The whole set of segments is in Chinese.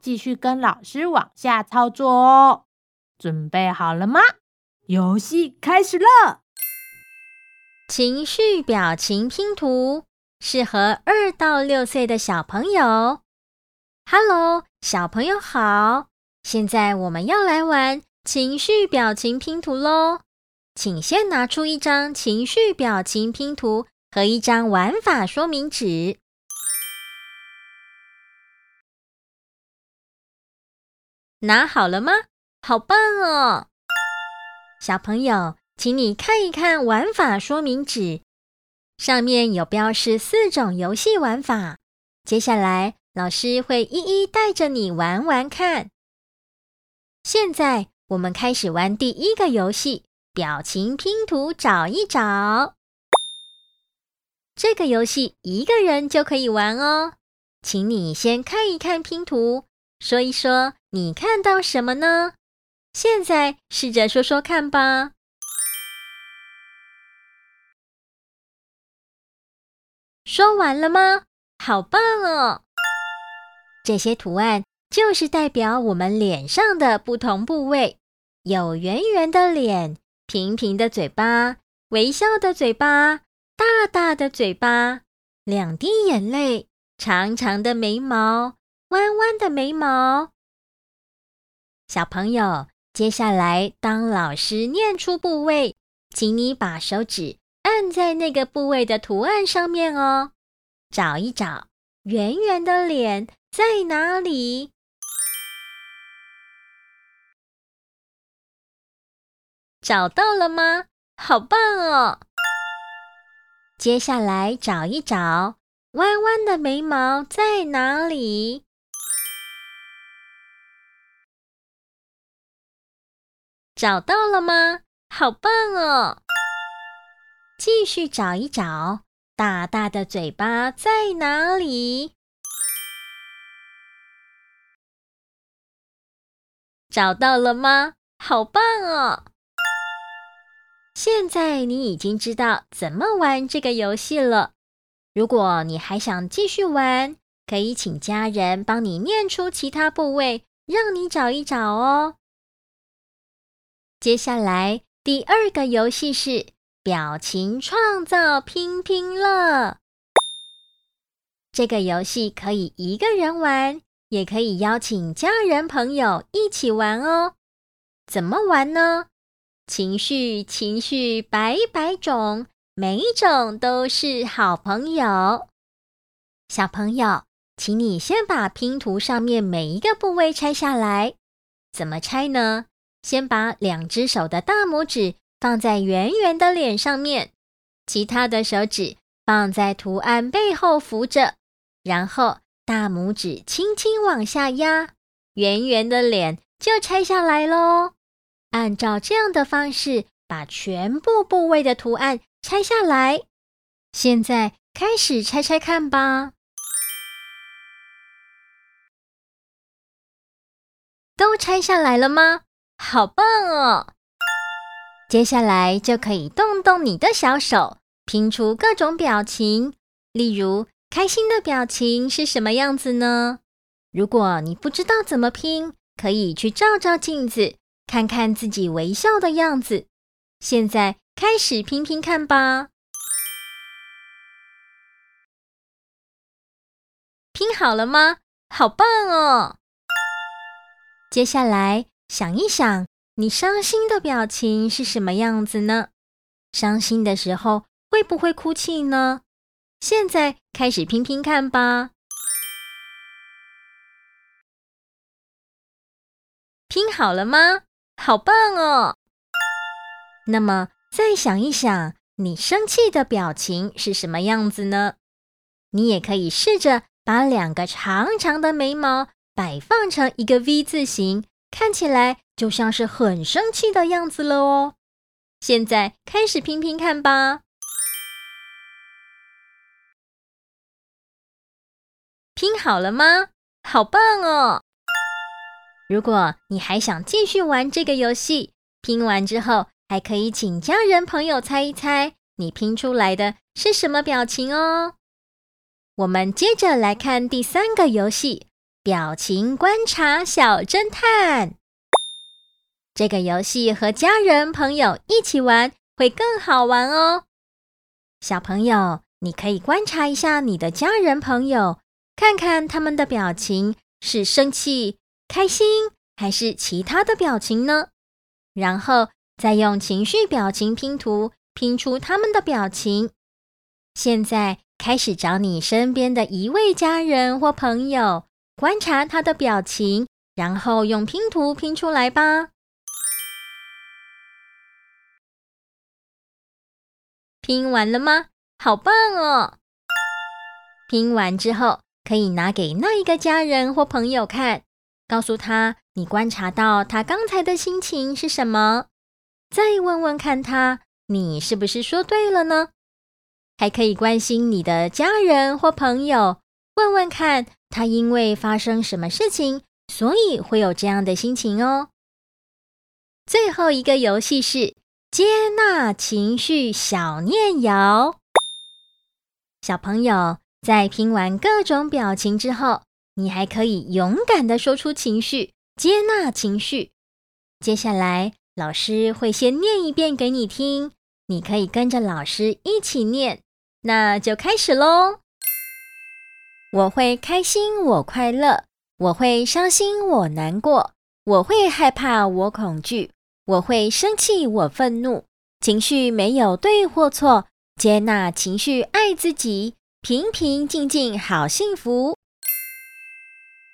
继续跟老师往下操作哦，准备好了吗？游戏开始了。情绪表情拼图适合二到六岁的小朋友。Hello，小朋友好，现在我们要来玩情绪表情拼图喽。请先拿出一张情绪表情拼图和一张玩法说明纸。拿好了吗？好棒哦！小朋友，请你看一看玩法说明纸，上面有标示四种游戏玩法。接下来，老师会一一带着你玩玩看。现在，我们开始玩第一个游戏——表情拼图找一找。这个游戏一个人就可以玩哦，请你先看一看拼图，说一说。你看到什么呢？现在试着说说看吧。说完了吗？好棒哦！这些图案就是代表我们脸上的不同部位：有圆圆的脸、平平的嘴巴、微笑的嘴巴、大大的嘴巴、两滴眼泪、长长的眉毛、弯弯的眉毛。小朋友，接下来当老师念出部位，请你把手指按在那个部位的图案上面哦。找一找，圆圆的脸在哪里？找到了吗？好棒哦！接下来找一找，弯弯的眉毛在哪里？找到了吗？好棒哦！继续找一找，大大的嘴巴在哪里？找到了吗？好棒哦！现在你已经知道怎么玩这个游戏了。如果你还想继续玩，可以请家人帮你念出其他部位，让你找一找哦。接下来第二个游戏是表情创造拼拼乐。这个游戏可以一个人玩，也可以邀请家人朋友一起玩哦。怎么玩呢？情绪情绪百百种，每一种都是好朋友。小朋友，请你先把拼图上面每一个部位拆下来。怎么拆呢？先把两只手的大拇指放在圆圆的脸上面，其他的手指放在图案背后扶着，然后大拇指轻轻往下压，圆圆的脸就拆下来喽。按照这样的方式，把全部部位的图案拆下来。现在开始拆拆看吧。都拆下来了吗？好棒哦！接下来就可以动动你的小手，拼出各种表情。例如，开心的表情是什么样子呢？如果你不知道怎么拼，可以去照照镜子，看看自己微笑的样子。现在开始拼拼看吧！拼好了吗？好棒哦！接下来。想一想，你伤心的表情是什么样子呢？伤心的时候会不会哭泣呢？现在开始拼拼看吧。拼好了吗？好棒哦！那么再想一想，你生气的表情是什么样子呢？你也可以试着把两个长长的眉毛摆放成一个 V 字形，看起来就像是很生气的样子了哦。现在开始拼拼看吧。拼好了吗？好棒哦！如果你还想继续玩这个游戏，拼完之后还可以请家人朋友猜一猜，你拼出来的是什么表情哦。我们接着来看第三个游戏——表情观察小侦探。这个游戏和家人朋友一起玩会更好玩哦。小朋友，你可以观察一下你的家人朋友，看看他们的表情是生气、开心还是其他的表情呢？然后再用情绪表情拼图拼出他们的表情。现在。开始找你身边的一位家人或朋友，观察他的表情，然后用拼图拼出来吧。拼完了吗？好棒哦！拼完之后，可以拿给那一个家人或朋友看，告诉他你观察到他刚才的心情是什么，再问问看他，你是不是说对了呢？还可以关心你的家人或朋友，问问看他因为发生什么事情，所以会有这样的心情哦。最后一个游戏是接纳情绪小念谣。小朋友在拼完各种表情之后，你还可以勇敢地说出情绪，接纳情绪。接下来老师会先念一遍给你听，你可以跟着老师一起念。那就开始喽！我会开心，我快乐；我会伤心，我难过；我会害怕，我恐惧；我会生气，我愤怒。情绪没有对或错，接纳情绪，爱自己，平平静静，好幸福。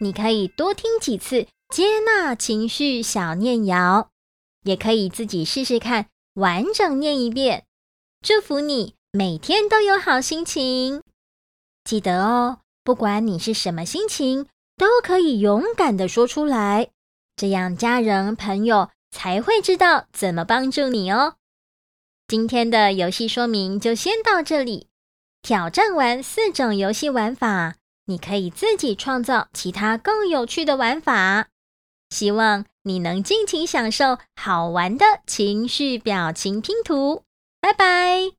你可以多听几次，接纳情绪小念谣，也可以自己试试看，完整念一遍。祝福你！每天都有好心情，记得哦，不管你是什么心情，都可以勇敢地说出来，这样家人朋友才会知道怎么帮助你哦。今天的游戏说明就先到这里。挑战完四种游戏玩法，你可以自己创造其他更有趣的玩法。希望你能尽情享受好玩的情绪表情拼图。拜拜。